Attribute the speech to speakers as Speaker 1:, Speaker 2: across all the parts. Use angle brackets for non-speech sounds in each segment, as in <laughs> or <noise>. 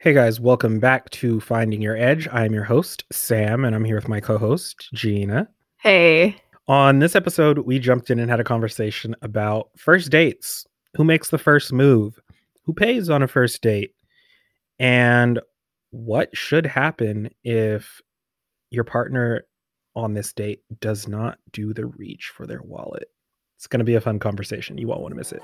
Speaker 1: Hey guys, welcome back to Finding Your Edge. I'm your host, Sam, and I'm here with my co host, Gina.
Speaker 2: Hey.
Speaker 1: On this episode, we jumped in and had a conversation about first dates. Who makes the first move? Who pays on a first date? And what should happen if your partner on this date does not do the reach for their wallet? It's going to be a fun conversation. You won't want to miss it.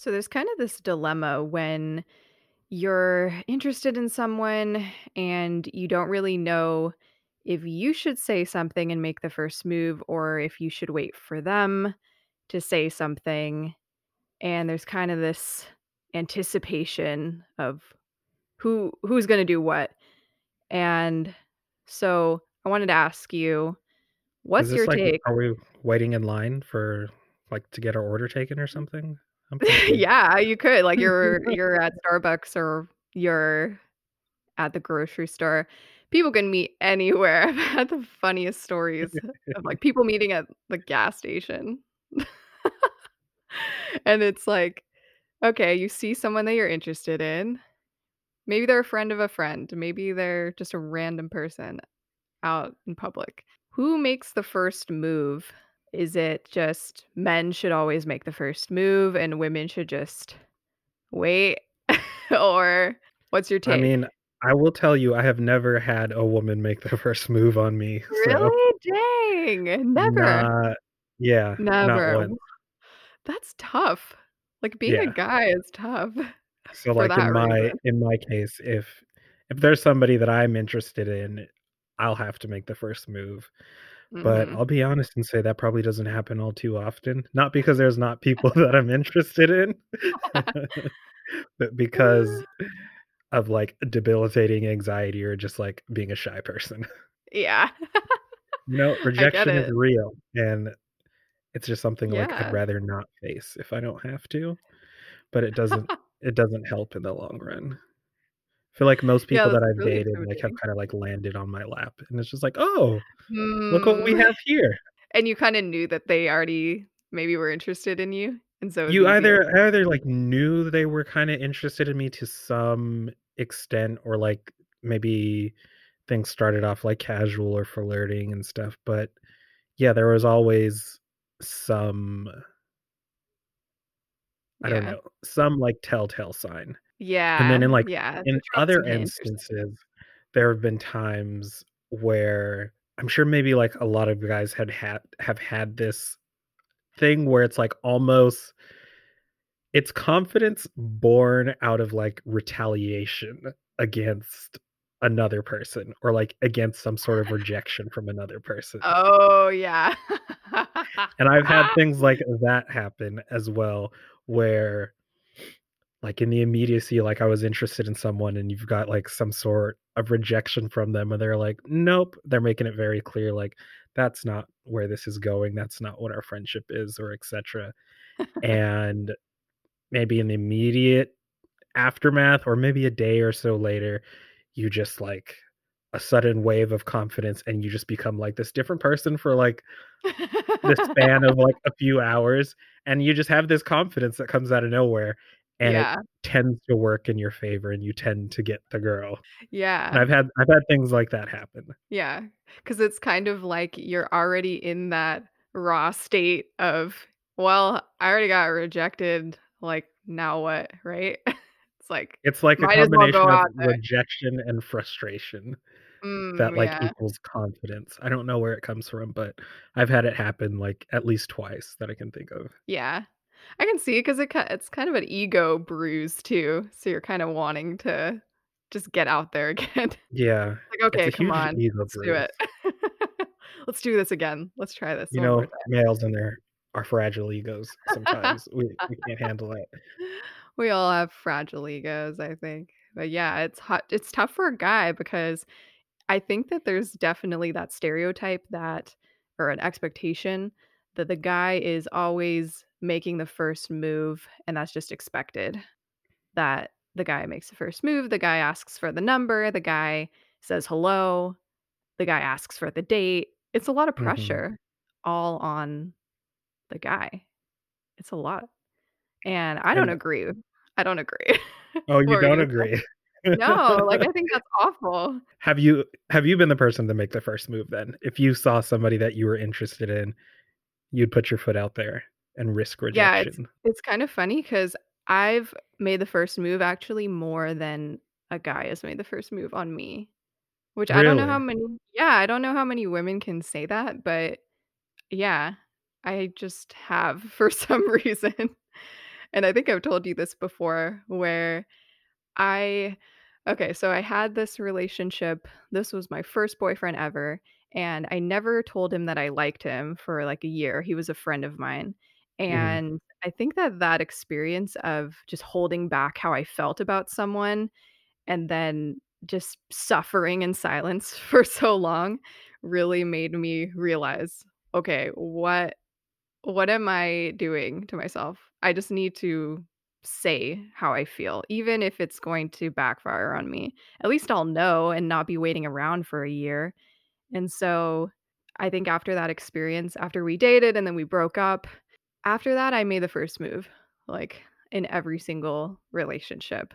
Speaker 2: So there's kind of this dilemma when you're interested in someone and you don't really know if you should say something and make the first move or if you should wait for them to say something. And there's kind of this anticipation of who who's going to do what. And so I wanted to ask you what's your
Speaker 1: like,
Speaker 2: take?
Speaker 1: Are we waiting in line for like to get our order taken or something? <laughs>
Speaker 2: yeah, you could. Like you're <laughs> you're at Starbucks or you're at the grocery store. People can meet anywhere. <laughs> I've had the funniest stories of like people meeting at the gas station. and it's like, okay, you see someone that you're interested in. Maybe they're a friend of a friend. Maybe they're just a random person out in public. Who makes the first move is it just men should always make the first move and women should just wait? <laughs> or what's your take?
Speaker 1: I mean, I will tell you, I have never had a woman make the <laughs> first move on me.
Speaker 2: Really? So. Dang. Never.
Speaker 1: Not, yeah.
Speaker 2: Never. That's tough. Like being yeah. a guy is tough.
Speaker 1: So like in my reason. in my case, if if there's somebody that I'm interested in, I'll have to make the first move. But mm-hmm. I'll be honest and say that probably doesn't happen all too often. Not because there's not people <laughs> that I'm interested in, <laughs> <laughs> but because of like debilitating anxiety or just like being a shy person.
Speaker 2: Yeah.
Speaker 1: you know, rejection is real and it's just something yeah. like I'd rather not face if I don't have to. But it doesn't it doesn't help in the long run feel like most people yeah, that I've really dated like have kind of like landed on my lap, and it's just like, oh, mm. look what we have mm. here.
Speaker 2: And you kind of knew that they already maybe were interested in you, and so
Speaker 1: you either either like knew they were kind of interested in me to some extent, or like maybe things started off like casual or flirting and stuff. But yeah, there was always some I yeah. don't know, some like telltale sign.
Speaker 2: Yeah.
Speaker 1: And then in like yeah, in other instances, there have been times where I'm sure maybe like a lot of you guys had had have had this thing where it's like almost it's confidence born out of like retaliation against another person or like against some sort of <laughs> rejection from another person.
Speaker 2: Oh yeah.
Speaker 1: and I've had <laughs> things like that happen as well where like in the immediacy like i was interested in someone and you've got like some sort of rejection from them and they're like nope they're making it very clear like that's not where this is going. That's not what our friendship is or etc <laughs> and maybe in the immediate aftermath or maybe a day or so later you just like a sudden wave of confidence and you just become like this different person for like the span of like a few hours and you just have this confidence that comes out of nowhere and yeah. it tends to work in your favor and you tend to get the girl.
Speaker 2: Yeah.
Speaker 1: And I've had I've had things like that happen.
Speaker 2: Yeah. Cuz it's kind of like you're already in that raw state of well, I already got rejected like now what, right? <laughs> it's like
Speaker 1: It's like a combination well of rejection and frustration. Mm, that like yeah. equals confidence. I don't know where it comes from, but I've had it happen like at least twice that I can think of.
Speaker 2: Yeah. I can see because it it's kind of an ego bruise too. So you're kind of wanting to just get out there <laughs> again.
Speaker 1: Yeah.
Speaker 2: like okay, come on, let's bruise. do it. <laughs> let's do this again. Let's try this.
Speaker 1: You know, males and their our fragile egos. Sometimes we, <laughs> we can't handle it.
Speaker 2: We all have fragile egos, I think. But yeah, it's hot. It's tough for a guy because I think that there's definitely that stereotype that or an expectation that the guy is always making the first move and that's just expected that the guy makes the first move the guy asks for the number the guy says hello the guy asks for the date. It's a lot of
Speaker 1: Mhm.
Speaker 2: pressure all on the guy. It's a lot. And I don't
Speaker 1: And
Speaker 2: agree. I don't agree. <laughs>
Speaker 1: Oh, you don't agree.
Speaker 2: No, like, <laughs> I think that's awful.
Speaker 1: Have you have you been the person to make the first move then? If you saw somebody that you were interested in, you'd put your foot out there and risk rejection.
Speaker 2: Yeah, it's it's kind of funny because I've made the first move actually more than a guy has made the first move on me, which I don't know how many Yeah, I don't know how many women can say that, but yeah, I just have <laughs> for some reason. And I think I've told you this before where I okay, so I had this relationship. This was my first boyfriend ever, and I never told him that I liked him for, like, a year. He was a friend of mine,
Speaker 1: Mhm.
Speaker 2: and I think that that experience of just holding back how I felt about someone and then just suffering in silence <laughs> for so long really made me realize, "Okay, what what am I doing to myself? I just need to say how I feel, even if it's going to backfire on me. At least I'll know and not be waiting around for a year." And so, I think after that experience, after we dated and then we broke up, after that, I made the first move, like, in every single relationship.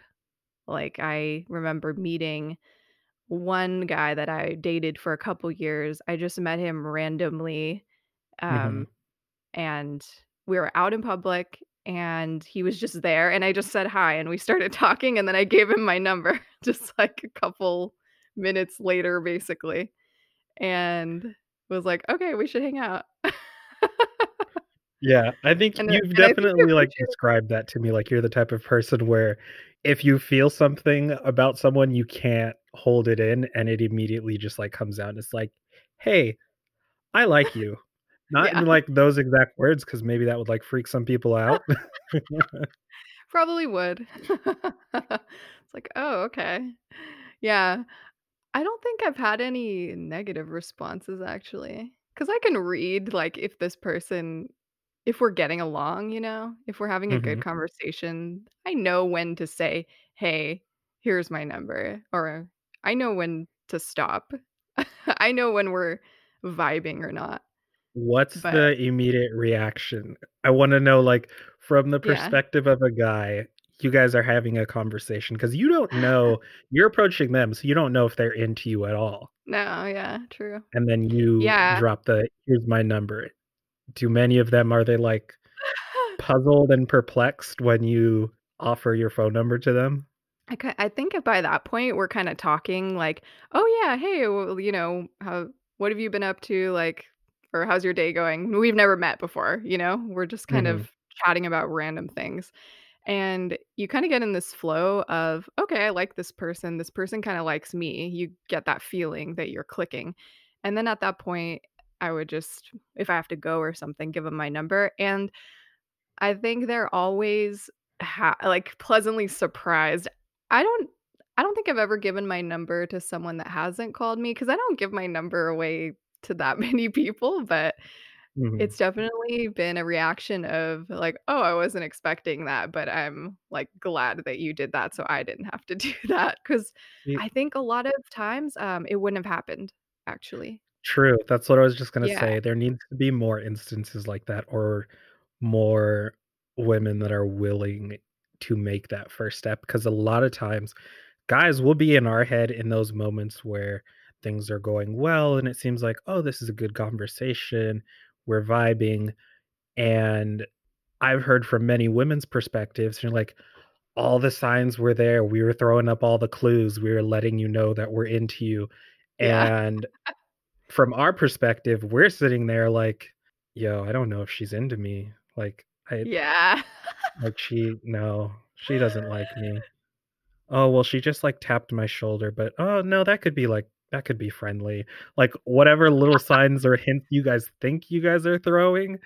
Speaker 2: Like, I remember meeting one guy that I dated for a couple years. I just met him randomly,
Speaker 1: Mhm.
Speaker 2: um, and we were out in public, and he was just there, and I just said hi, and we started <laughs> talking, and then I gave him my number <laughs> just, like, a couple minutes later, basically, and was like, "Okay, we should hang out." <laughs>
Speaker 1: Yeah, I think
Speaker 2: And,
Speaker 1: you've
Speaker 2: and I
Speaker 1: definitely, like, described that to me, like, you're the type of person where if you feel something about someone, you can't hold it in, and it immediately just, like, comes out. It's like, "Hey, I like <laughs> you." Not in, like, those exact words, because maybe that would, like, freak some people out. <laughs>
Speaker 2: Probably would. <laughs> It's like, "Oh, okay." Yeah. I don't think I've had any negative responses, actually. Cause I can read, like, if this person if we're getting along, you know? If we're having a good
Speaker 1: Mhm.
Speaker 2: conversation, I know when to say, "Hey, here's my number," or I know when to stop. <laughs> I know when we're vibing or not.
Speaker 1: What's
Speaker 2: But
Speaker 1: the immediate reaction? I wanna know, like, from the
Speaker 2: Yeah.
Speaker 1: perspective of a guy, you guys are having a conversation because you don't know <laughs> you're approaching them, so you don't know if they're into you at all.
Speaker 2: No, yeah, true.
Speaker 1: And then you
Speaker 2: Yeah.
Speaker 1: drop the, "Here's my number." Do many of them are they, like, <laughs> puzzled and perplexed when you offer your phone number to them?
Speaker 2: I I think by that point, we're kinda talking like, "Oh, yeah, hey, well, you know, how what have you been up to?" Like, or, "How's your day going?" We've never met before, you know? We're just kind
Speaker 1: Mhm.
Speaker 2: of chatting about random things. And you kinda get in this flow of, "Okay, I like this person. This person kinda likes me." You get that feeling that you're clicking. And then at that point, I would just if I have to go or something, give them my number. And I think they're always ha like, pleasantly surprised. I don't I don't think I've ever given my number to someone that hasn't called me because I don't give my number away to that <laughs> many people, but
Speaker 1: Mhm.
Speaker 2: it's definitely been a reaction of, like, "Oh, I wasn't expecting that, but I'm, like, glad that you did that so I didn't have to <laughs> do that." 'Cause
Speaker 1: Ye
Speaker 2: I think a lot of times, um, it wouldn't have happened, actually.
Speaker 1: True, that's what I was just gonna
Speaker 2: Yeah.
Speaker 1: say. There needs to be more instances like that or more women that are willing to make that first step because a lot of times, guys will be in our head in those moments where things are going well, and it seems like, "Oh, this is a good conversation. We're vibing." And I've heard from many women's perspectives, they're like, "All the signs were there. We were throwing up all the clues. We were letting you know that we're into you."
Speaker 2: Yeah.
Speaker 1: And from our perspective, we're sitting there like, "Yo, I don't know if she's into me." Like, I
Speaker 2: Yeah. <laughs>
Speaker 1: like, she no, she doesn't like me. "Oh, well, she just, like, tapped my shoulder, but, oh, no, that could be, like that could be friendly." Like, whatever little <laughs> signs or hints you guys think you guys are throwing,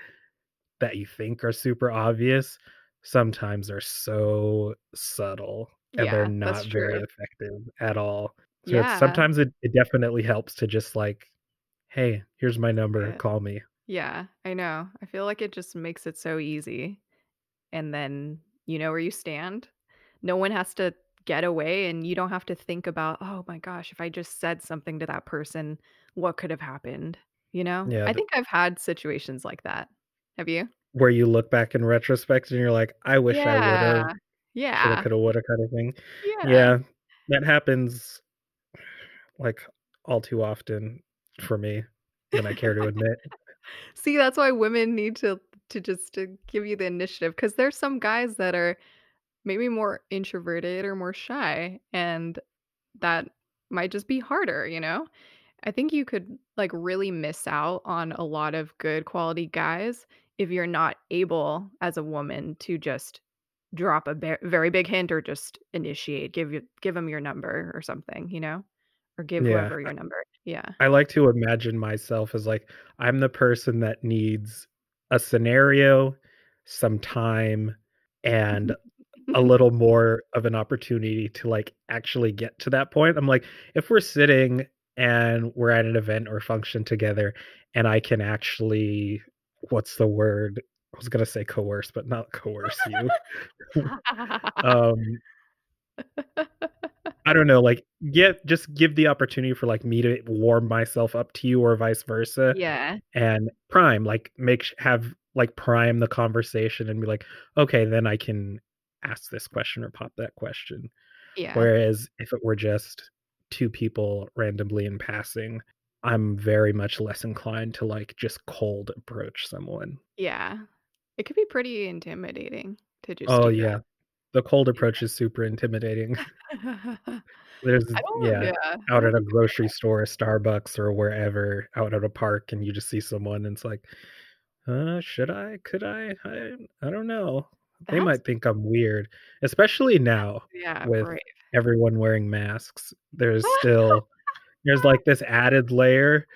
Speaker 1: that you think are super obvious, sometimes are so subtle, and they're not very effective at all. So it's
Speaker 2: Yeah.
Speaker 1: sometimes it it definitely helps to just, like, "Hey, here's my number.
Speaker 2: Yeah.
Speaker 1: Call me."
Speaker 2: Yeah, I know. I feel like it just makes it so easy, and then you know where you stand. No one has to get away and you don't have to think about, "Oh my gosh, if I just said something to that person, what could have happened?" You know?
Speaker 1: Yeah,
Speaker 2: I
Speaker 1: th
Speaker 2: think I've had situations like that. Have you?
Speaker 1: Where you look back in retrospect and you're like, "I wish I would've,
Speaker 2: Yeah.
Speaker 1: shoulda,
Speaker 2: Yeah.
Speaker 1: coulda, woulda," kinda thing.
Speaker 2: Yeah.
Speaker 1: Yeah, that happens like, all too often for me than I care to <laughs> admit.
Speaker 2: See, that's why women need to to just to give you the initiative because there's some guys that are maybe more introverted or more shy, and that might just be harder, you know? I think you could, like, really miss out on a lot of good quality guys if you're not able, as a woman, to just drop a ver very big hint or just initiate, give you give 'em your number or something, you know? Or give
Speaker 1: Yeah,
Speaker 2: whoever your number. Yeah.
Speaker 1: I like to imagine myself as, like, I'm the person that needs a scenario, some time, and <laughs> a little more of an opportunity to, like, actually get to that point. I'm like, if we're sitting and we're at an event or function together and I can actually what's the word? I was gonna say coerce, but not coerce you. <laughs> <laughs> Um I don't know, like, get just give the opportunity for, like, me to warm myself up to you or vice versa,
Speaker 2: Yeah.
Speaker 1: and prime, like, make have like, prime the conversation and be like, "Okay, then I can ask this question or pop that question."
Speaker 2: Yeah.
Speaker 1: Whereas if it were just 2 people randomly in passing, I'm very much less inclined to, like, just cold approach someone.
Speaker 2: Yeah. It could be pretty intimidating to just
Speaker 1: Oh,
Speaker 2: do that.
Speaker 1: The cold approach is super intimidating. <laughs> <laughs> There's yeah,
Speaker 2: yeah,
Speaker 1: out at a grocery store, Starbucks, or wherever, out at a park, and you just see someone, and it's like, "Uh, should I? Could I? I I don't know." They might think I'm weird, especially now
Speaker 2: yeah,
Speaker 1: with
Speaker 2: brave.
Speaker 1: everyone wearing masks. There's still <laughs> there's, like, this added layer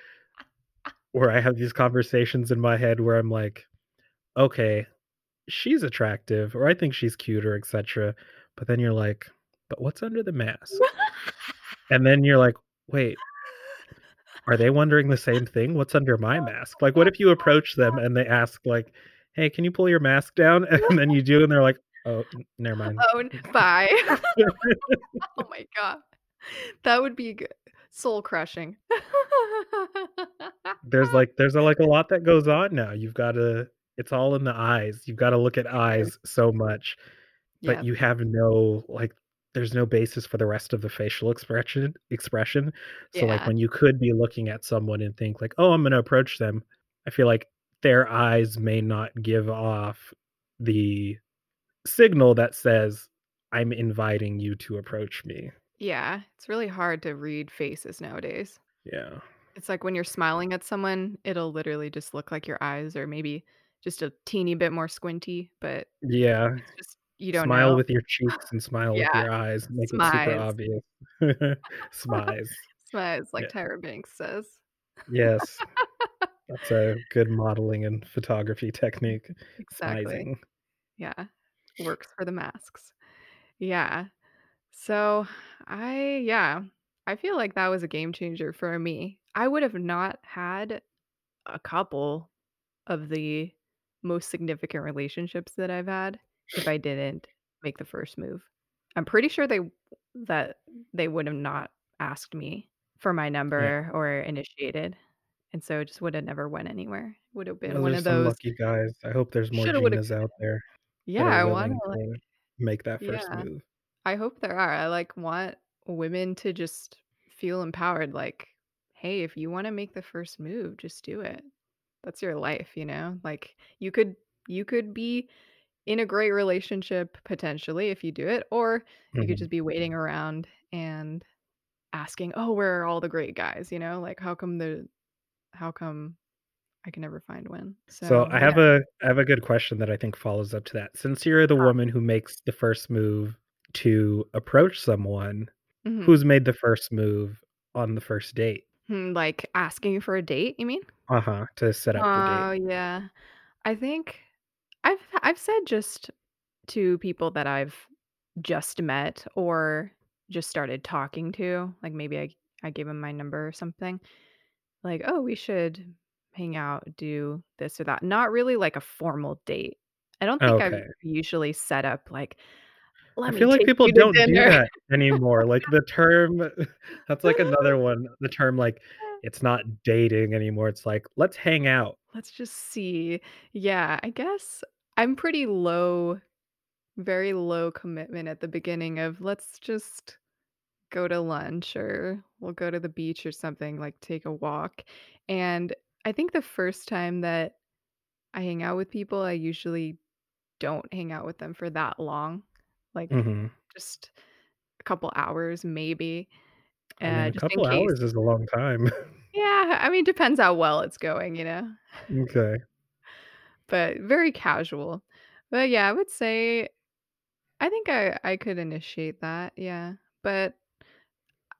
Speaker 1: where I have these conversations in my head where I'm like, "Okay, she's attractive," or "I think she's cute," or etcetera, but then you're like, "But what's under the mask?" <laughs> And then you're like, "Wait" "are they wondering the same thing? What's under my mask?" Like, what if you approach them and they ask, like, "Hey, can you pull your mask down?" <laughs> And then you do, and they're like, "Oh, n never mind."
Speaker 2: Oh, bye. <laughs> Oh my god. That would be soul crushing.
Speaker 1: There's, like there's, a, like, a lot that goes on now. You've gotta it's all in the eyes. You've gotta look at eyes so much, but
Speaker 2: Yep.
Speaker 1: you have no like, there's no basis for the rest of the facial expression expression. So, like, when you could be looking at someone and think like, "Oh, I'm gonna approach them," I feel like their eyes may not give off the signal that says, "I'm inviting you to approach me."
Speaker 2: Yeah, it's really hard to read faces nowadays.
Speaker 1: Yeah.
Speaker 2: It's like when you're smiling at someone, it'll literally just look like your eyes or maybe just a teeny bit more squinty, but
Speaker 1: Yeah.
Speaker 2: just you don't
Speaker 1: Smile
Speaker 2: know.
Speaker 1: with your cheeks and <laughs> smile with your eyes, make it super obvious. <laughs> Smize. <laughs>
Speaker 2: Smize, like
Speaker 1: Yeah.
Speaker 2: Tyra Banks says.
Speaker 1: Yes. That's a good modeling and photography technique.
Speaker 2: Exactly.
Speaker 1: Smizing.
Speaker 2: Yeah. Works for the masks. Yeah. So, I yeah, I feel like that was a game changer for me. I would have not had a couple of the most significant relationships that I've had if I <laughs> didn't make the first move. I'm pretty sure they that they would have not asked me for my
Speaker 1: Yeah.
Speaker 2: number or initiated, and so it just would have never went anywhere. Would have been
Speaker 1: Those
Speaker 2: one of those
Speaker 1: lucky guys. I hope there's more Ginas out there
Speaker 2: Yeah, I wanna, like
Speaker 1: make that first
Speaker 2: Yeah.
Speaker 1: move.
Speaker 2: I hope there are. I, like, want women to just feel empowered, like, "Hey, if you wanna make the first move, just do it." That's your life, you know? Like, you could you could be in a great relationship potentially if you do it, or you could
Speaker 1: Mhm.
Speaker 2: just be waiting around and asking, "Oh, where are all the great guys?" You know? Like, "How come the how come I can never find one?"
Speaker 1: So,
Speaker 2: So,
Speaker 1: I
Speaker 2: yeah.
Speaker 1: have a I have a good question that I think follows up to that. Since you're the woman who makes the first move to approach someone,
Speaker 2: Mhm.
Speaker 1: who's made the first move on the first date?
Speaker 2: Hmm, like, asking for a date, you mean?
Speaker 1: Uh-huh, to set up the date.
Speaker 2: Oh, yeah. I think I've I've said just to people that I've just met or just started talking to, like, maybe I I gave them my number or something, like, "Oh, we should hang out, do this or that." Not really like a formal date. I don't think I've
Speaker 1: Okay.
Speaker 2: usually set up, like Let
Speaker 1: I feel like people don't do that anymore. Like the term <laughs> that's like <laughs> another one. The term like it's not dating anymore. It's like let's hang out.
Speaker 2: Let's just see. Yeah, I guess I'm pretty low, very low commitment at the beginning of let's just go to lunch or we'll go to the beach or something, like take a walk. And I think the first time that I hang out with people, I usually don't hang out with them for that long. Like
Speaker 1: Mhm.
Speaker 2: just a couple hours maybe.
Speaker 1: I mean,
Speaker 2: Uh,
Speaker 1: a couple hours is a long time. <laughs>
Speaker 2: Yeah, I mean depends how well it's going, you know.
Speaker 1: Okay. <laughs>
Speaker 2: But very casual. But yeah, I would say I think I I could initiate that, yeah. But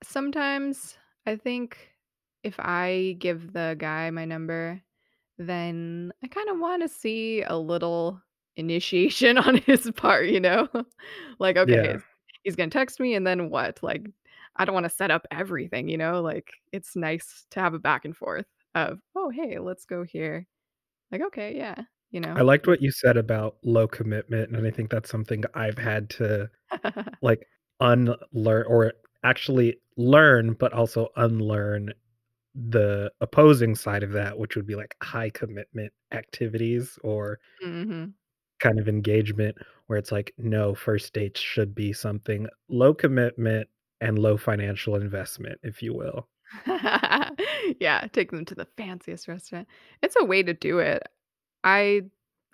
Speaker 2: sometimes I think if I give the guy my number, then I kind of want to see a little initiation <laughs> on his part, you know? like, okay,
Speaker 1: Yeah.
Speaker 2: he's going to text me and then what? Like, I don't want to set up everything, you know? Like, it's nice to have a back and forth of, oh, hey, let's go here. Like, okay, yeah, you know?
Speaker 1: I liked what you said about low commitment, and I think that's something I've had to <laughs> like unlearn or actually learn, but also unlearn the opposing side of that, which would be like high commitment activities or
Speaker 2: hmm
Speaker 1: kind of engagement where it's like, no, first dates should be something low commitment and low financial investment, if you will. <laughs>
Speaker 2: yeah, take them to the fanciest restaurant. It's a way to do it. I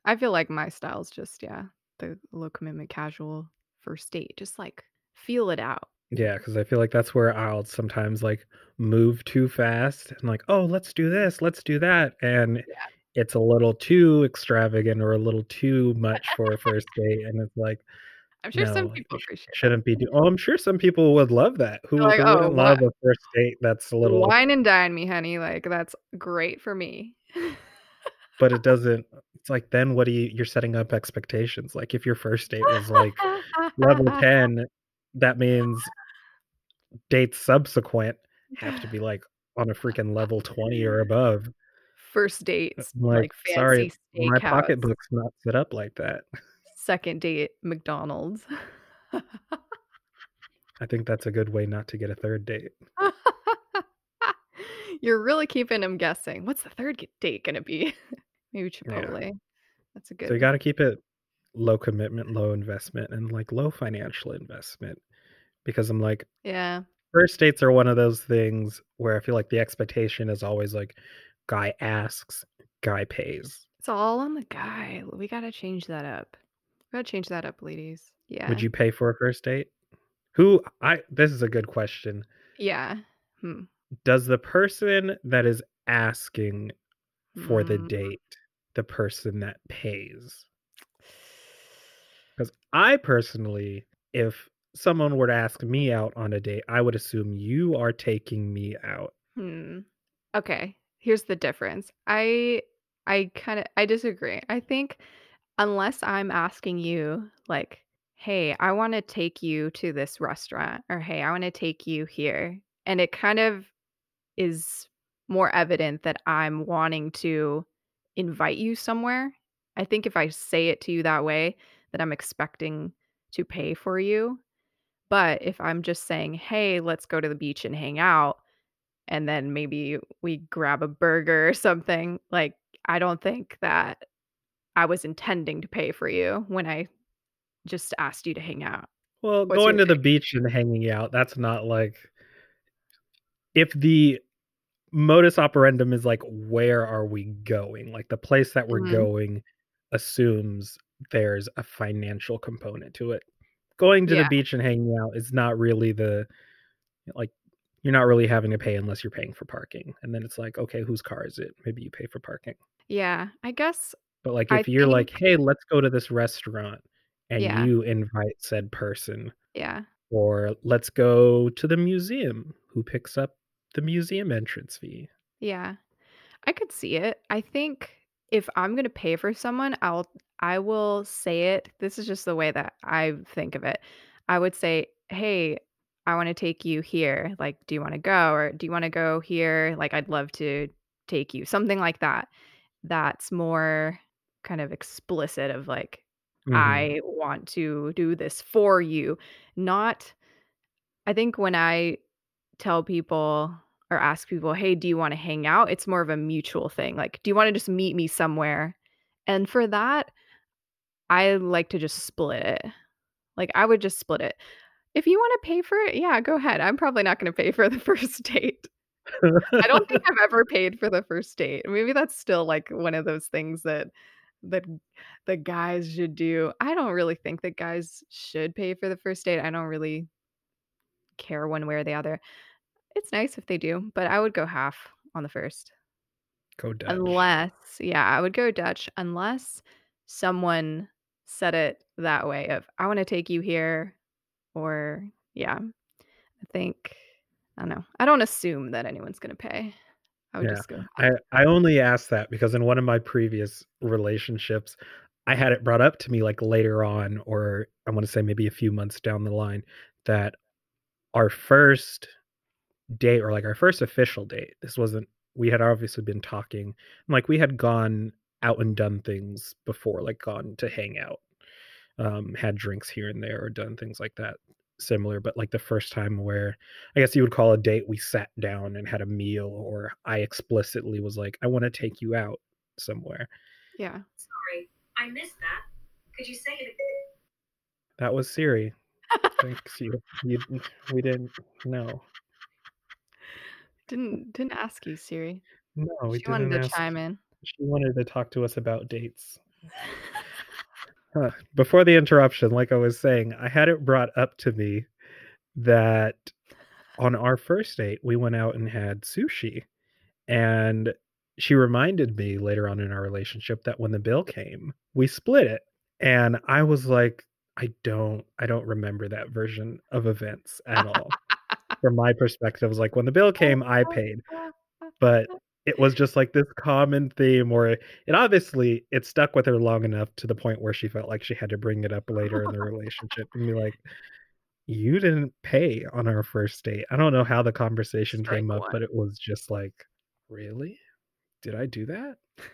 Speaker 2: I feel like my style's just yeah, the low commitment casual first date. Just like feel it out.
Speaker 1: Yeah, because I feel like that's where I'll sometimes like move too fast and like, oh, let's do this, let's do that. And
Speaker 2: Yeah.
Speaker 1: It's a little too extravagant or a little too much <laughs> for a first date. And it's like,
Speaker 2: I'm sure some people appreciate
Speaker 1: shouldn't be do oh, I'm sure some people would love that. Who
Speaker 2: like,
Speaker 1: who
Speaker 2: oh,
Speaker 1: wouldn't love
Speaker 2: what?
Speaker 1: a first date that's a little
Speaker 2: Wine and dine me, honey. Like that's great for me.
Speaker 1: but it doesn't it's like then what do you you're setting up expectations. Like if your first date was like level <laughs> 10, that means dates subsequent have to be like on a freaking level 20 or above.
Speaker 2: First dates,
Speaker 1: like,
Speaker 2: like
Speaker 1: sorry,
Speaker 2: fancy
Speaker 1: my pocketbook's not set up like that.
Speaker 2: Second date, McDonald's.
Speaker 1: I think that's a good way not to get a third date. <laughs>
Speaker 2: You're really keeping him guessing. What's the third date gonna be? <laughs> Maybe
Speaker 1: Yeah.
Speaker 2: Chipotle. That's a good.
Speaker 1: So you got to keep it low commitment, low investment, and like low financial investment because I'm like,
Speaker 2: Yeah.
Speaker 1: first dates are one of those things where I feel like the expectation is always like, guy asks, guy pays.
Speaker 2: It's all on the guy. We gotta change that up. We gotta change that up, ladies. Yeah.
Speaker 1: Would you pay for a first date? Who I this is a good question.
Speaker 2: Yeah. Hmm.
Speaker 1: Does the person that is asking for the
Speaker 2: Mm.
Speaker 1: date the person that pays? Because I personally, if someone were to ask me out on a date, I would assume you are taking me out.
Speaker 2: Hmm. Okay. Here's the difference. I I kind of I disagree. I think unless I'm asking you like, "Hey, I want to take you to this restaurant," or "Hey, I want to take you here," and it kind of is more evident that I'm wanting to invite you somewhere. I think if I say it to you that way, that I'm expecting to pay for you. But if I'm just saying, "Hey, let's go to the beach and hang out," and then maybe we grab a burger or something, like I don't think that I was intending to pay for you when I just asked you to hang out.
Speaker 1: Well,
Speaker 2: What's
Speaker 1: going to the beach and hanging out, that's not like if the modus operandum is like where are we going? Like the place that we're
Speaker 2: Mhm.
Speaker 1: going assumes there's a financial component to it. Going to the beach and hanging out is not really the like you're not really having to pay unless you're paying for parking. And then it's like, okay, whose car is it? Maybe you pay for parking.
Speaker 2: Yeah, I guess
Speaker 1: But like
Speaker 2: I
Speaker 1: if you're like, "Hey, let's go to this restaurant," and
Speaker 2: yeah,
Speaker 1: you invite said person,
Speaker 2: yeah,
Speaker 1: or "Let's go to the museum," who picks up the museum entrance fee?
Speaker 2: yeah. I could see it. I think if I'm gonna pay for someone, I'll I will say it. This is just the way that I think of it. I would say, "Hey, I want to take you here. Like, do you want to go or do you want to go here? Like, I'd love to take you." Something like that. That's more kind of explicit of like Mm-hmm. I want to do this for you. Not, I think when I tell people or ask people, hey, do you want to hang out? It's more of a mutual thing. Like, do you want to just meet me somewhere? And for that, I like to just split it. Like, I would just split it. If you want to pay for it, yeah, go ahead. I'm probably not going to pay for the <laughs> first date. I don't think I've ever paid for the first date. Maybe that's still like one of those things that that the guys should do. I don't really think that guys should pay for the first date. I don't really care one way or the other. It's nice if they do, but I would go half on the first.
Speaker 1: Go Dutch.
Speaker 2: Unless, yeah, I would go Dutch unless someone said it that way of I want to take you here or yeah. I think I don't know. I don't assume that anyone's going to pay. I would
Speaker 1: Yeah.
Speaker 2: just go.
Speaker 1: I I only asked that because in one of my previous relationships, I had it brought up to me like later on, or I want to say maybe a few months down the line, that our first date or like our first official date, this wasn't we had obviously been talking like we had gone out and done things before, like gone to hang out, um, had drinks here and there or done things like that similar, but like the first time where I guess you would call a date, we sat down and had a meal, or I explicitly was like, I want to take you out somewhere.
Speaker 2: Yeah.
Speaker 3: Sorry, I missed that. Could you say it again?
Speaker 1: That was Siri. <laughs> Thanks you. you. We didn't know.
Speaker 2: Didn't didn't ask you, Siri.
Speaker 1: No, we
Speaker 2: she
Speaker 1: didn't
Speaker 2: wanted to
Speaker 1: ask.
Speaker 2: chime in.
Speaker 1: She wanted to talk to us about dates. <laughs> Huh. Before the interruption, like I was saying, I had it brought up to me that on our first date, we went out and had sushi. And she reminded me later on in our relationship that when the bill came, we split it. And I was like, I don't I don't remember that version of events at all. From my perspective, it was like when the bill <laughs> came, I paid. But <laughs> it was just like this common theme where it obviously it stuck with her long enough to the point where she felt like she had to bring it up later in the relationship and be like you didn't pay on our first date i don't know how the conversation
Speaker 2: Strike
Speaker 1: came up
Speaker 2: one.
Speaker 1: but it was just like really did i do that <laughs>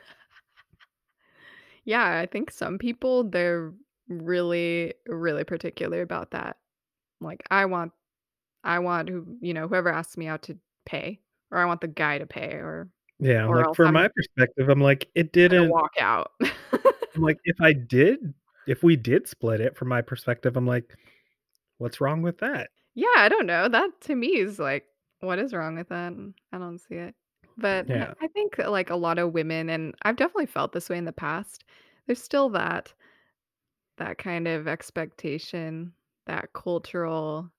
Speaker 2: Yeah, I think some people they're really really particular about that. Like I want I want who, you know, whoever asks me out to pay or I want the guy to pay or
Speaker 1: yeah like from
Speaker 2: I'm
Speaker 1: my perspective i'm like it didn't
Speaker 2: walk out.
Speaker 1: I'm <laughs> like if i did if we did split it from my perspective i'm like what's wrong with that
Speaker 2: yeah, I don't know. That to me is like what is wrong with that? I don't see it. But
Speaker 1: Yeah.
Speaker 2: I think uh, like a lot of women and I've definitely felt this way in the past. There's still that that kind of expectation, that cultural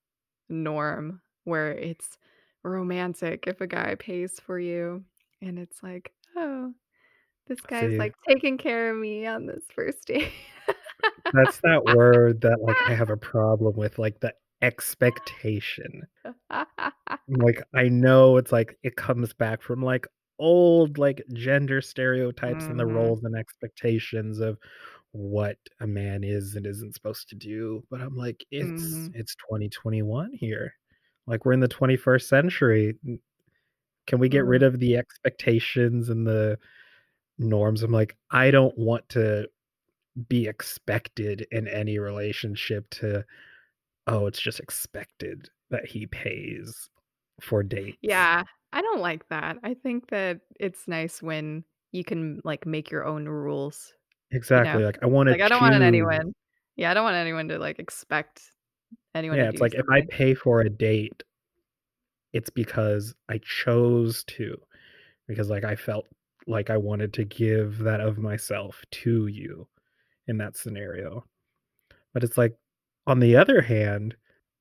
Speaker 2: norm where it's romantic if a guy pays for you and it's like, "Oh, this guy's
Speaker 1: See.
Speaker 2: like taking care of me on this first date."
Speaker 1: that's that word that like i have a <laughs> problem with like the expectation <laughs> like I know it's like it comes back from like old like gender stereotypes and the
Speaker 2: Mhm.
Speaker 1: roles and expectations of what a man is and isn't supposed to do but i'm like it's
Speaker 2: Mhm.
Speaker 1: it's 2021 here like we're in the 21st century can we get rid mm-hmm. of the expectations and the norms i'm like i don't want to be expected in any relationship to oh it's just expected that he pays for dates
Speaker 2: Yeah, I don't like that. I think that it's nice when you can like make your own rules.
Speaker 1: Exactly. Like I want to
Speaker 2: Like I don't want anyone. Yeah, I don't want anyone to like expect anyone
Speaker 1: Yeah,
Speaker 2: to
Speaker 1: it's like if I pay for a date, it's because I chose to. Because like I felt like I wanted to give that of myself to you in that scenario. But it's like on the other hand,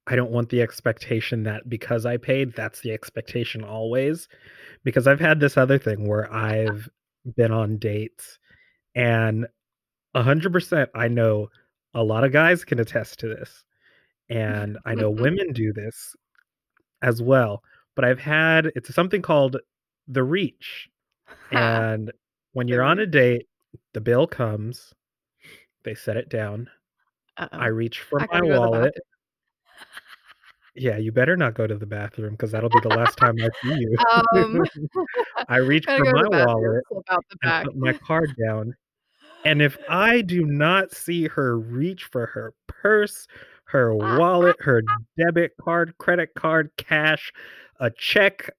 Speaker 1: I don't want the expectation that because I paid, that's the expectation always. Because I've had this other thing where I've been on dates and 100% I know a lot of guys can attest to this. And I know mm-hmm. women do this as well. But I've had it's something called the reach. <laughs> And when you're on a date, the bill comes, they set it down.
Speaker 2: Uh-oh.
Speaker 1: I reach for
Speaker 2: I
Speaker 1: my
Speaker 2: gotta go to the
Speaker 1: wallet. Yeah, you better not go to the bathroom because that'll be the last time I see you.
Speaker 2: Um, <laughs>
Speaker 1: I reach for my wallet
Speaker 2: flip out the
Speaker 1: and put my card down. And if I do not see her reach for her purse, her ah, wallet, ah. her debit card, credit card, cash, a check,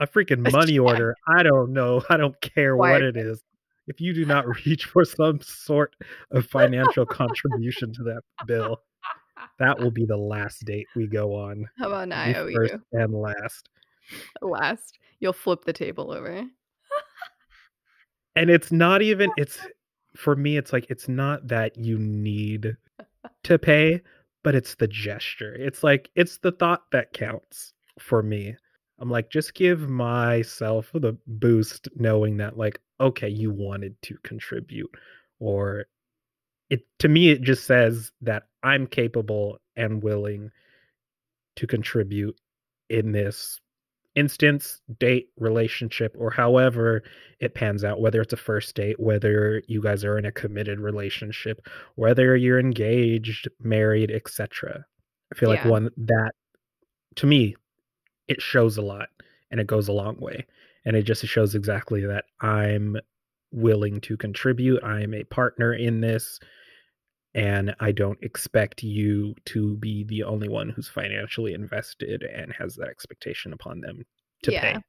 Speaker 1: a freaking money order, I don't know. I don't care what it is. If you do not <laughs> reach for some sort of financial contribution to that bill, that will be the last date we go on. <laughs>
Speaker 2: How about an IOU?
Speaker 1: first and last.
Speaker 2: Last, you'll flip the table over.
Speaker 1: And it's not even it's <laughs> for me it's like it's not that you need to pay, but it's the gesture. It's like it's the thought that counts for me. I'm like just give myself the boost knowing that like okay, you wanted to contribute or it to me it just says that I'm capable and willing to contribute in this instance, date, relationship, or however it pans out, whether it's a first date, whether you guys are in a committed relationship, whether you're engaged, married, etc. I feel like one that to me it shows a lot and it goes a long way. And it just shows exactly that I'm willing to contribute. I'm a partner in this and I don't expect you to be the only one who's financially invested and has that expectation upon them to
Speaker 2: Yeah.
Speaker 1: pay.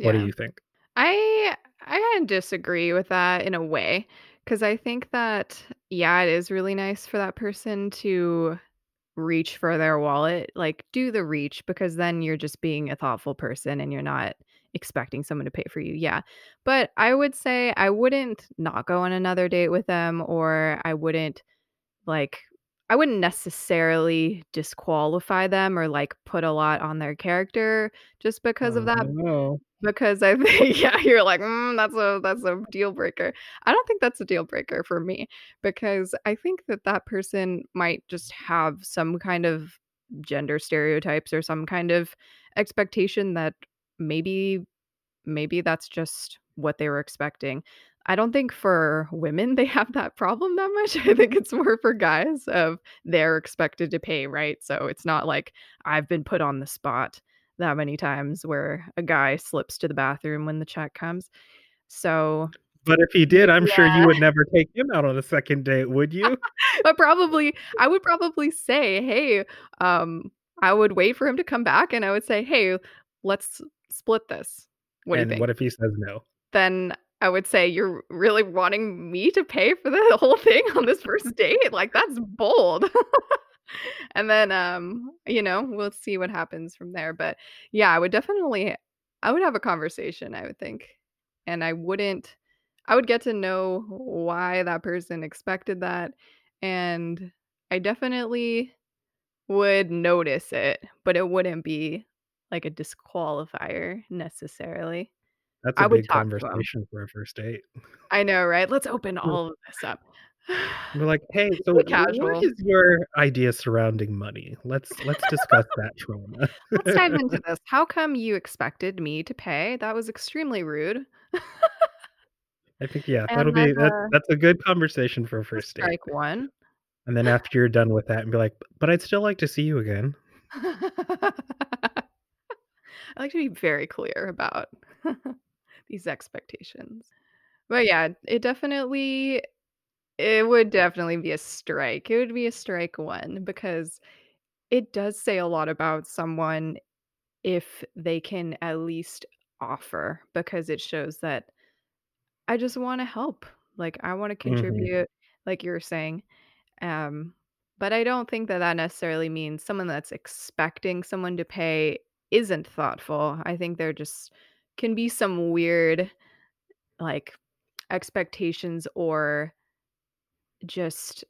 Speaker 1: What do you think?
Speaker 2: I I kind of disagree with that in a way because I think that yeah, it is really nice for that person to reach for their wallet, like do the reach because then you're just being a thoughtful person and you're not expecting someone to pay for you. Yeah. But I would say I wouldn't not go on another date with them or I wouldn't like I wouldn't necessarily disqualify them or like put a lot on their character just because of that
Speaker 1: Oh,
Speaker 2: because I think <laughs> yeah, you're like, mm, that's a that's a deal breaker. I don't think that's a deal breaker for me because I think that that person might just have some kind of gender stereotypes or some kind of expectation that maybe maybe that's just what they were expecting. I don't think for women they have that problem that much. <laughs> I think it's more for guys of they're expected to pay, right? So it's not like I've been put on the spot that many times where a guy slips to the bathroom when the check comes. So,
Speaker 1: But if he did, I'm sure you would never take him out on a second date, would <laughs> you?
Speaker 2: but probably I would probably say, "Hey, um I would wait for him to come back and I would say, "Hey, let's split this." What
Speaker 1: and
Speaker 2: do you think?
Speaker 1: what if he says no?
Speaker 2: then I would say you're really wanting me to pay for the <laughs> whole thing on this first <laughs> date? Like that's bold. <laughs> and then um, you know, we'll see what happens from there. But yeah, I would definitely I would have a conversation, I would think. And I wouldn't I would get to know why that person expected that and I definitely would notice it, but it wouldn't be like a disqualifier necessarily.
Speaker 1: That's
Speaker 2: I
Speaker 1: a
Speaker 2: would
Speaker 1: big conversation for a first date.
Speaker 2: I know, right? Let's open all of this up. <sighs>
Speaker 1: We're like, hey, so what is your idea surrounding money? Let's let's discuss that trauma. <laughs>
Speaker 2: Let's dive into <laughs> this. How come you expected me to pay? That was extremely rude. <laughs>
Speaker 1: I think yeah,
Speaker 2: And
Speaker 1: that'll be that, that's a good conversation for a first date.
Speaker 2: Strike one.
Speaker 1: And then after you're done with that, and be like, but I'd still like to see you again.
Speaker 2: I like to be very clear about these expectations. But yeah, it definitely it would definitely be a strike. It would be a strike one because it does say a lot about someone if they can at least offer because it shows that I just want to help. Like I want to
Speaker 1: Mhm.
Speaker 2: contribute like you were saying. Um but I don't think that that necessarily means someone that's expecting someone to pay isn't thoughtful. I think they're just can be some weird like expectations or just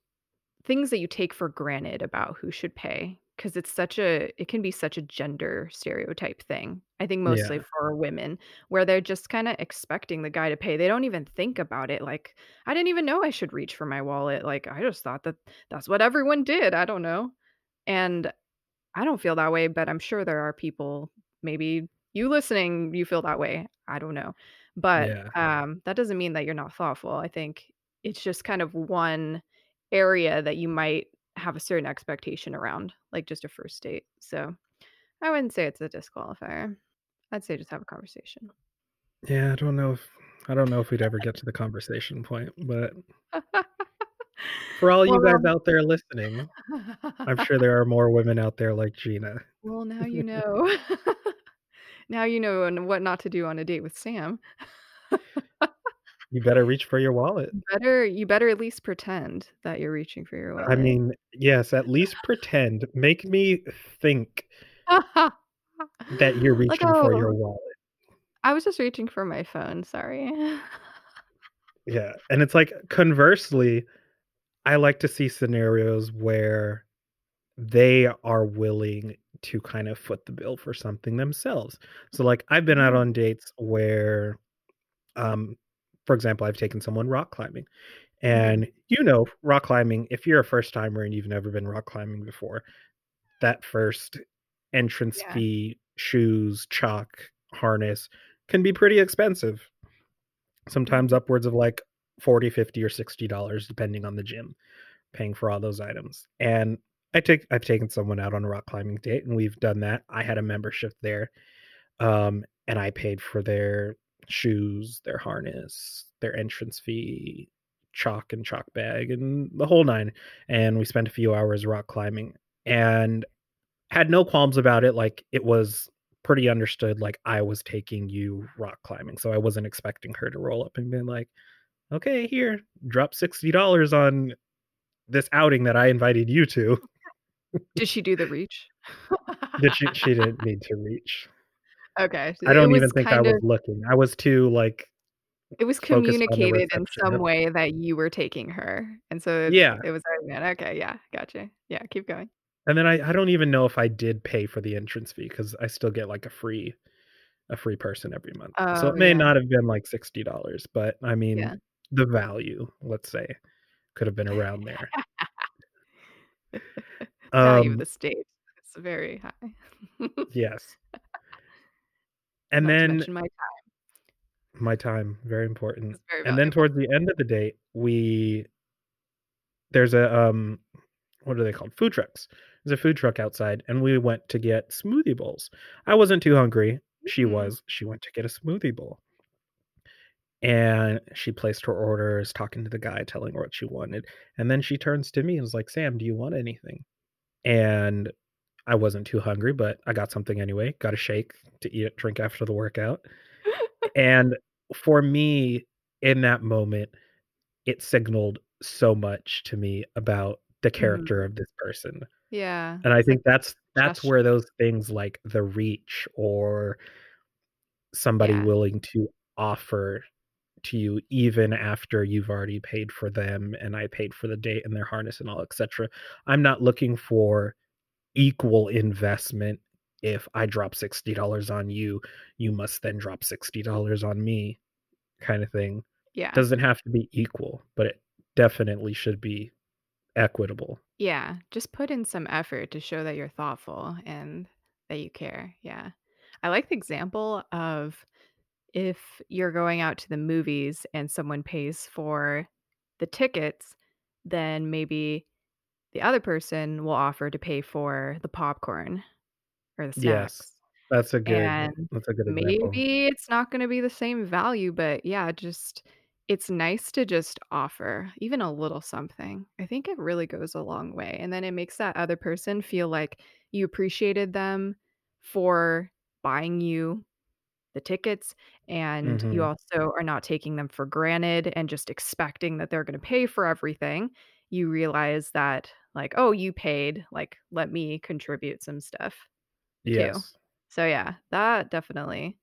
Speaker 2: things that you take for granted about who should pay because it's such a it can be such a gender stereotype thing. I think mostly
Speaker 1: Yeah.
Speaker 2: for women where they're just kind of expecting the guy to pay. They don't even think about it like I didn't even know I should reach for my wallet. Like I just thought that that's what everyone did. I don't know. And I don't feel that way, but I'm sure there are people, maybe you listening, you feel that way. I don't know. But
Speaker 1: Yeah.
Speaker 2: um, that doesn't mean that you're not thoughtful. I think it's just kind of one area that you might have a certain expectation around, like just a first date. So I wouldn't say it's a disqualifier. I'd say just have a conversation.
Speaker 1: Yeah, I don't know if I don't know if we'd ever get to the <laughs> conversation point, but For all you
Speaker 2: Well,
Speaker 1: guys out there listening, I'm <laughs> sure there are more women out there like Gina.
Speaker 2: Well, now you <laughs> know. Now you know what not to do on a date with Sam.
Speaker 1: You better reach for your wallet.
Speaker 2: You better you better at least pretend that you're reaching for your wallet.
Speaker 1: I mean, yes, at least pretend. Make me think that you're <laughs>
Speaker 2: Like,
Speaker 1: reaching for your
Speaker 2: oh,
Speaker 1: wallet.
Speaker 2: I was just reaching for my phone, sorry.
Speaker 1: Yeah. And it's like conversely, I like to see scenarios where they are willing to kind of foot the bill for something themselves. So like I've been out
Speaker 2: Mm.
Speaker 1: on dates where um for example, I've taken someone rock climbing.
Speaker 2: Mhm.
Speaker 1: And you know, rock climbing, if you're a first timer and you've never been rock climbing before, that first entrance
Speaker 2: Yeah.
Speaker 1: fee, shoes, chalk, harness can be pretty expensive.
Speaker 2: Mhm.
Speaker 1: Sometimes upwards of like 40, 50 or 60 dollars depending on the gym paying for all those items. And I take I've taken someone out on a rock climbing date and we've done that. I had a membership there. Um and I paid for their shoes, their harness, their entrance fee, chalk and chalk bag and the whole nine. And we spent a few hours rock climbing and had no qualms about it. Like it was pretty understood like I was taking you rock climbing. So I wasn't expecting her to roll up and be like, okay, here, drop $60 on this outing that I invited you to.
Speaker 2: Did she do the reach?
Speaker 1: Did she <laughs> she didn't need to reach.
Speaker 2: Okay.
Speaker 1: I don't even think I was
Speaker 2: of
Speaker 1: looking. I was too like
Speaker 2: it was
Speaker 1: focused on the
Speaker 2: communicated in some way that you were taking her. And so it's
Speaker 1: Yeah.
Speaker 2: it was. Okay, yeah, gotcha. Yeah, keep going.
Speaker 1: And then I I don't even know if I did pay for the entrance fee cuz I still get like a free a free person every month. So
Speaker 2: Oh,
Speaker 1: it may
Speaker 2: yeah.
Speaker 1: not have been like $60, but I mean
Speaker 2: Yeah.
Speaker 1: the value, let's say, could have been around there. <laughs>
Speaker 2: Value of
Speaker 1: Um
Speaker 2: the state. It's very high.
Speaker 1: yes. <laughs> And
Speaker 2: Not
Speaker 1: then
Speaker 2: my time.
Speaker 1: my time, very important.
Speaker 2: Very
Speaker 1: And then towards the end of the date, we there's a um what are they called? Food trucks. There's a food truck outside and we went to get smoothie bowls. I wasn't too hungry. She
Speaker 2: Mhm.
Speaker 1: was. She went to get a smoothie bowl. And she placed her orders, talking to the guy, telling her what she wanted. And then she turns to me and is like, Sam, do you want anything? And I wasn't too hungry, but I got something anyway. Got a shake to eat, it, drink after the workout. <laughs> And for me, in that moment, it signaled so much to me about the character
Speaker 2: Mhm.
Speaker 1: of this person.
Speaker 2: Yeah.
Speaker 1: And I think that's that's
Speaker 2: gesture.
Speaker 1: where those things like the reach or somebody
Speaker 2: Yeah.
Speaker 1: willing to offer to you even after you've already paid for them and I paid for the date and their harness and all etc. I'm not looking for equal investment. If I drop $60 on you, you must then drop $60 on me kind of thing.
Speaker 2: Yeah.
Speaker 1: Doesn't have to be equal, but it definitely should be equitable.
Speaker 2: Yeah. Just put in some effort to show that you're thoughtful and that you care. Yeah. I like the example of if you're going out to the movies and someone pays for the tickets, then maybe the other person will offer to pay for the popcorn or the snacks. Yes.
Speaker 1: That's a good
Speaker 2: And
Speaker 1: that's a good example.
Speaker 2: maybe it's not going to be the same value, but yeah, just it's nice to just offer even a little something. I think it really goes a long way. And then it makes that other person feel like you appreciated them for buying you the tickets and you
Speaker 1: Mhm.
Speaker 2: also are not taking them for granted and just expecting that they're going to pay for everything. You realize that like, oh, you paid, like let me contribute some stuff too.
Speaker 1: Yes.
Speaker 2: So yeah, that definitely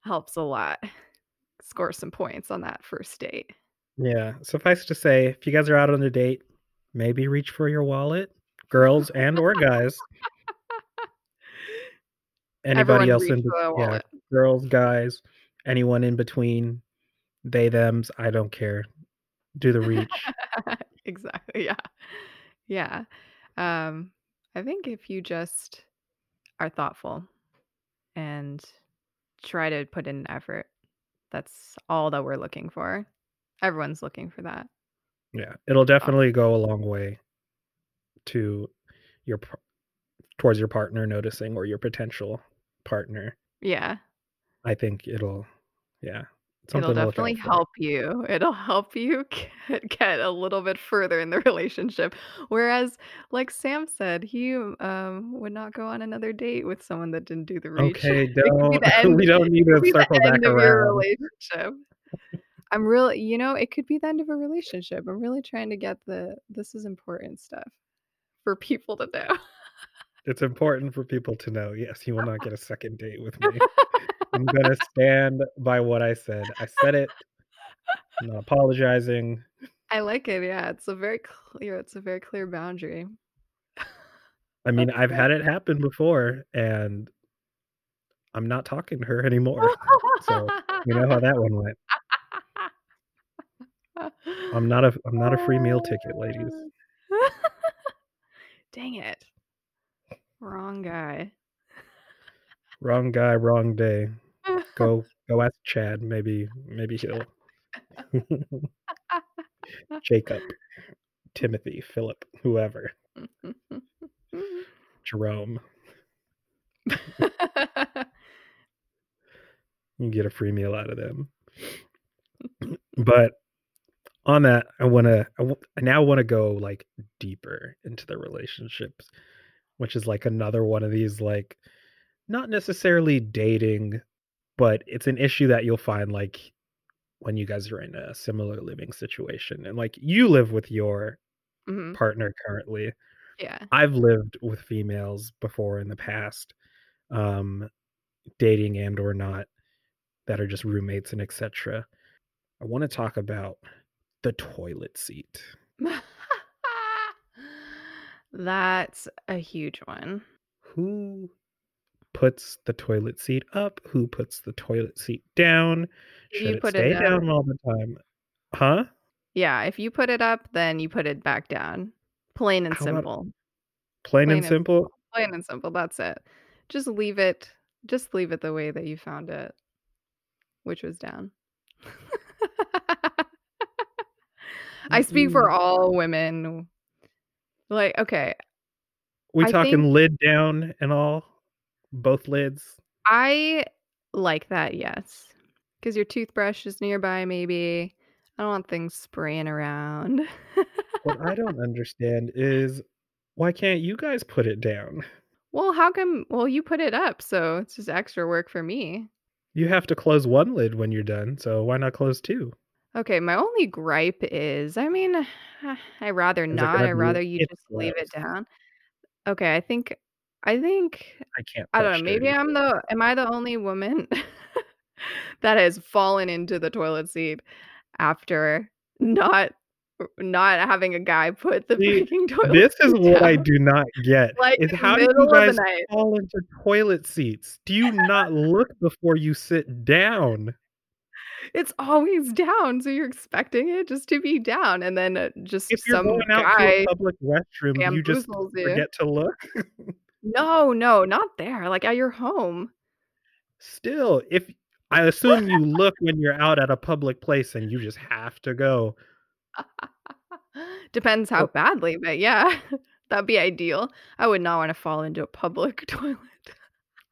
Speaker 2: helps a lot. <laughs> Score some points on that first date.
Speaker 1: Yeah. Suffice to say, if you guys are out on a date, maybe reach for your wallet, girls and or guys. <laughs> Anybody
Speaker 2: Everyone
Speaker 1: else in yeah,
Speaker 2: wallet.
Speaker 1: Girls, guys, anyone in between, they them's, I don't care. Do the reach. <laughs>
Speaker 2: exactly. Yeah. Yeah. Um, I think if you just are thoughtful and try to put in effort, that's all that we're looking for. Everyone's looking for that.
Speaker 1: Yeah. It'll definitely go a long way to your towards your partner noticing or your potential partner.
Speaker 2: Yeah.
Speaker 1: I think it'll yeah,
Speaker 2: It'll
Speaker 1: to look out
Speaker 2: definitely help you. It'll <laughs> help you get, get a little bit further in the relationship. Whereas, like Sam said, he um would not go on another date with someone that didn't do the reach.
Speaker 1: Okay, <laughs>
Speaker 2: It could be
Speaker 1: don't <laughs>
Speaker 2: end.
Speaker 1: we don't need to circle back
Speaker 2: end of your
Speaker 1: around.
Speaker 2: relationship. I'm really, you know, it could be the end of a relationship. I'm really trying to get the this is important stuff for people to know.
Speaker 1: It's important for people to know. Yes, you will not get a second date with me. I'm gonna stand by what I said. I said it. I'm not apologizing.
Speaker 2: I like it. Yeah, it's a very clear. It's a very clear boundary.
Speaker 1: I mean, I've had it happen before, and I'm not talking to her anymore. So you know how that one went. I'm not a I'm not a free meal ticket, ladies. <laughs>
Speaker 2: Dang it. Wrong guy.
Speaker 1: Wrong guy, wrong day. Go <laughs> go ask Chad. Maybe maybe he'll <laughs> Jacob, Timothy, Philip, whoever. <laughs> Jerome. You get a free meal out of them. but on that, I want to. I, w- I now want to go like deeper into the relationships, which is like another one of these like not necessarily dating, but it's an issue that you'll find like when you guys are in a similar living situation and like you live with your
Speaker 2: Mhm.
Speaker 1: partner currently.
Speaker 2: Yeah.
Speaker 1: I've lived with females before in the past, um, dating and or not, that are just roommates and etc. I want to talk about the toilet seat. <laughs>
Speaker 2: That's a huge one.
Speaker 1: Who puts the toilet seat up? Who puts the toilet seat down? Should
Speaker 2: you
Speaker 1: it
Speaker 2: put it
Speaker 1: stay
Speaker 2: down-
Speaker 1: down all the time? Huh?
Speaker 2: Yeah, if you put it up, then you put it back down. Plain and
Speaker 1: How
Speaker 2: simple.
Speaker 1: Plain,
Speaker 2: Plain
Speaker 1: and
Speaker 2: and
Speaker 1: simple.
Speaker 2: Plain and simple. That's it. Just leave it. Just leave it the way that you found it, which was down. <laughs> I speak for all women. Like, okay,
Speaker 1: We
Speaker 2: I
Speaker 1: talking
Speaker 2: think-
Speaker 1: lid down and all? Both lids?
Speaker 2: I like that, yes. Because your toothbrush is nearby, maybe. I don't want things spraying around.
Speaker 1: What I don't <laughs> understand is why can't you guys put it down?
Speaker 2: well, how come? Well, you put it up, so it's just extra work for me.
Speaker 1: You have to close one lid when you're done, so why not close two?
Speaker 2: Okay, my only gripe is, I mean, <sighs> I rather
Speaker 1: it
Speaker 2: not. I rather you just leave it down. Okay, I think, I think,
Speaker 1: I can't.
Speaker 2: I don't know. Maybe I'm the, am I the only woman <laughs> that has fallen into the toilet seat after not, not having a guy put the
Speaker 1: See,
Speaker 2: freaking <laughs> toilet
Speaker 1: This is
Speaker 2: seat
Speaker 1: what I do not get.
Speaker 2: like
Speaker 1: is how do you guys fall into toilet seats? Do you not <laughs> look before you sit down?
Speaker 2: It's always down, so you're expecting it just to be down, and then uh, just
Speaker 1: If you're
Speaker 2: some
Speaker 1: going out to
Speaker 2: guy
Speaker 1: a public restroom, you just
Speaker 2: bamboozles you.
Speaker 1: forget to look.
Speaker 2: No, no, not there. Like at your home.
Speaker 1: Still, if I assume you look when you're out at a public place and you just have to go. <laughs>
Speaker 2: Depends how badly, but yeah, <laughs> that'd be ideal. I would not want to fall into a public <laughs> toilet.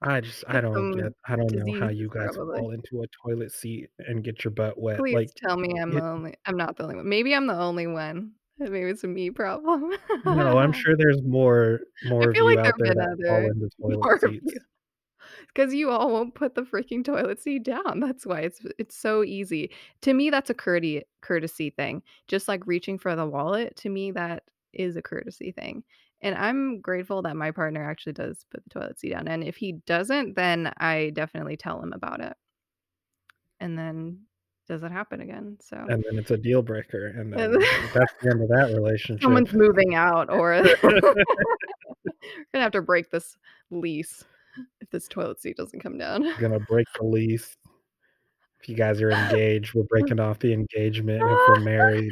Speaker 1: I just I don't
Speaker 2: some
Speaker 1: get I don't know how you guys
Speaker 2: probably.
Speaker 1: fall into a toilet seat and get your butt wet.
Speaker 2: Please
Speaker 1: Like
Speaker 2: tell me I'm
Speaker 1: it-
Speaker 2: the only. I'm not the only one. Maybe I'm the only one. Maybe it's a me problem.
Speaker 1: no, I'm <laughs> sure there's more more of
Speaker 2: feel
Speaker 1: you
Speaker 2: like
Speaker 1: out there that fall into <laughs> toilet seats. <laughs>
Speaker 2: you. because you all won't put the freaking toilet seat down. That's why it's it's so easy. To me, that's a courtesy courtesy thing. Just like reaching for the wallet, to me, that is a courtesy thing. And I'm grateful that my partner actually does put the toilet seat down. And if he doesn't, then I definitely tell him about it. And then doesn't happen again. So
Speaker 1: And then it's a deal breaker, and then that's the end of that <laughs> relationship.
Speaker 2: someone's moving out, or we're <laughs> <laughs> gonna have to break this lease if this toilet seat doesn't come down.
Speaker 1: gonna break the lease. If you guys are engaged, we're breaking off the engagement. If we're married,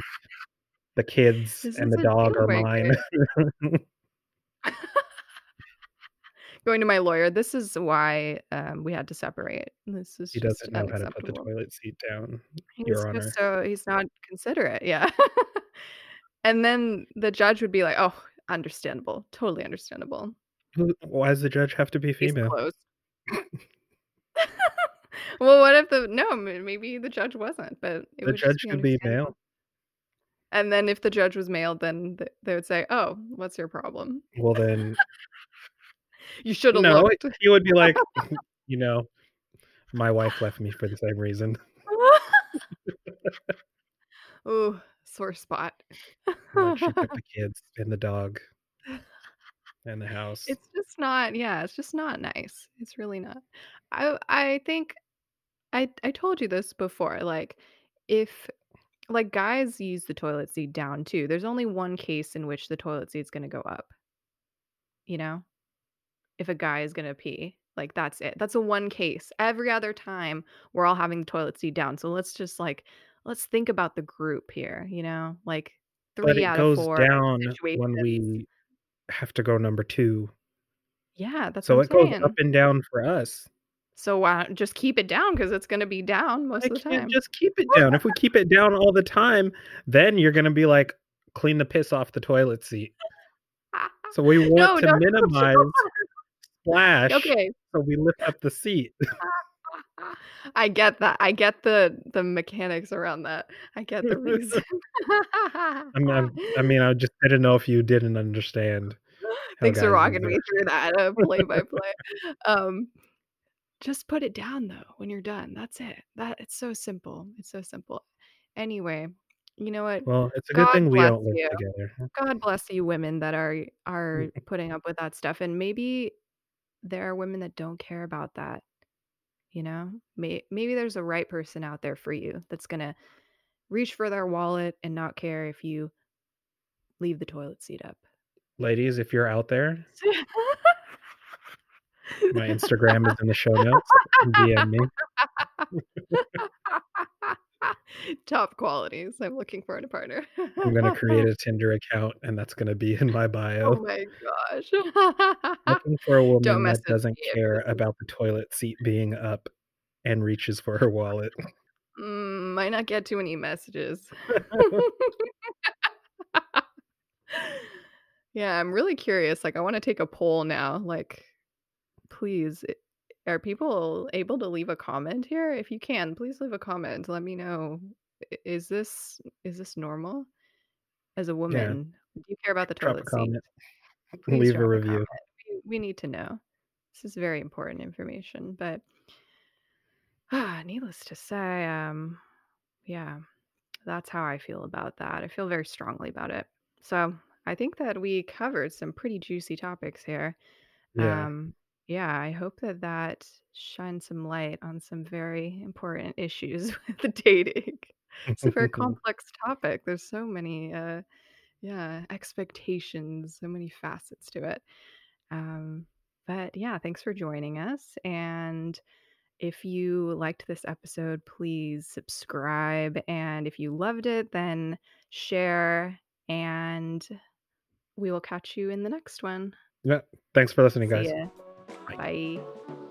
Speaker 1: the kids
Speaker 2: This
Speaker 1: and the dog are mine.
Speaker 2: Going to my lawyer. This is why um, we had to separate. This is
Speaker 1: he doesn't know how to put the toilet seat down.
Speaker 2: He's
Speaker 1: Your Honor.
Speaker 2: so he's not considerate. Yeah. <laughs> and then the judge would be like, "Oh, understandable, totally understandable.
Speaker 1: Why does the judge have to be female?
Speaker 2: closed." <laughs> <laughs> well, what if the no? Maybe the judge wasn't, but
Speaker 1: the judge
Speaker 2: be
Speaker 1: could be male.
Speaker 2: And then if the judge was male, then they would say, "Oh, what's your problem?"
Speaker 1: Well, then
Speaker 2: you should have
Speaker 1: no.
Speaker 2: looked.
Speaker 1: He would be like, <laughs> you know, my wife left me for the same reason. <laughs>
Speaker 2: Ooh, sore spot.
Speaker 1: Like she took the <laughs> kids and the dog and the house.
Speaker 2: It's just not, yeah, it's just not nice. It's really not. I I think I I told you this before. Like if like guys use the toilet seat down too. There's only one case in which the toilet seat's going to go up. You know? If a guy is going to pee. Like that's it. That's a one case. Every other time we're all having the toilet seat down. So let's just like let's think about the group here, you know? Like
Speaker 1: but
Speaker 2: three
Speaker 1: it
Speaker 2: out of four
Speaker 1: down
Speaker 2: situations.
Speaker 1: when we have to go number two.
Speaker 2: Yeah, that's
Speaker 1: So it
Speaker 2: I'm
Speaker 1: goes up and down for us.
Speaker 2: So not just keep it down because it's going to be down most
Speaker 1: I
Speaker 2: of the time.
Speaker 1: just keep it down. If we keep it down all the time, then you're gonna be like, clean the piss off the toilet seat. <laughs> So we want
Speaker 2: No,
Speaker 1: to
Speaker 2: no,
Speaker 1: minimize splash.
Speaker 2: okay.
Speaker 1: So we lift up the seat. <laughs>
Speaker 2: I get that. I get the the mechanics around that. I get the reason. <laughs> <laughs>
Speaker 1: I mean, I'm- I mean, I just didn't know if you didn't understand. <gasps>
Speaker 2: Thanks for walking me through that uh, play by play. Um, just put it down though when you're done. That's it. That it's so simple. It's so simple. Anyway, you know what?
Speaker 1: Well, it's a good thing we don't live
Speaker 2: you.
Speaker 1: together.
Speaker 2: God bless you, women that are are putting up with that stuff, and maybe there are women that don't care about that. You know, May- maybe there's a right person out there for you that's gonna reach for their wallet and not care if you leave the toilet seat up.
Speaker 1: Ladies, if you're out there, <laughs> my Instagram is in the show notes. DM me. <laughs> <laughs>
Speaker 2: Top qualities I'm looking for in a partner.
Speaker 1: I'm gonna create a <laughs> Tinder account, and that's gonna be in my bio.
Speaker 2: Oh my gosh.
Speaker 1: Looking for a <laughs> woman that doesn't care about the toilet seat being up and reaches for her wallet.
Speaker 2: Mm, might not get too many messages. <laughs> yeah, I'm really curious. Like, I want to take a poll now. Like, please, i- are people able to leave a comment here? If you can, please leave a comment. Let me know. Is this is this normal? As a woman, do you care about the
Speaker 1: Drop
Speaker 2: toilet seat? Please
Speaker 1: Leave a review.
Speaker 2: comment. We need to know. This is very important information. But ah, <sighs> needless to say, um, yeah, that's how I feel about that. I feel very strongly about it. So I think that we covered some pretty juicy topics here.
Speaker 1: Yeah.
Speaker 2: Um, yeah, I hope that that shines some light on some very important issues <laughs> with dating. It's a very complex topic. There's so many, uh, yeah, expectations, so many facets to it. Um, but yeah, thanks for joining us. And if you liked this episode, please subscribe. And if you loved it, then share. And we will catch you in the next one.
Speaker 1: yeah. Thanks for listening, guys. Bye.
Speaker 2: Bye.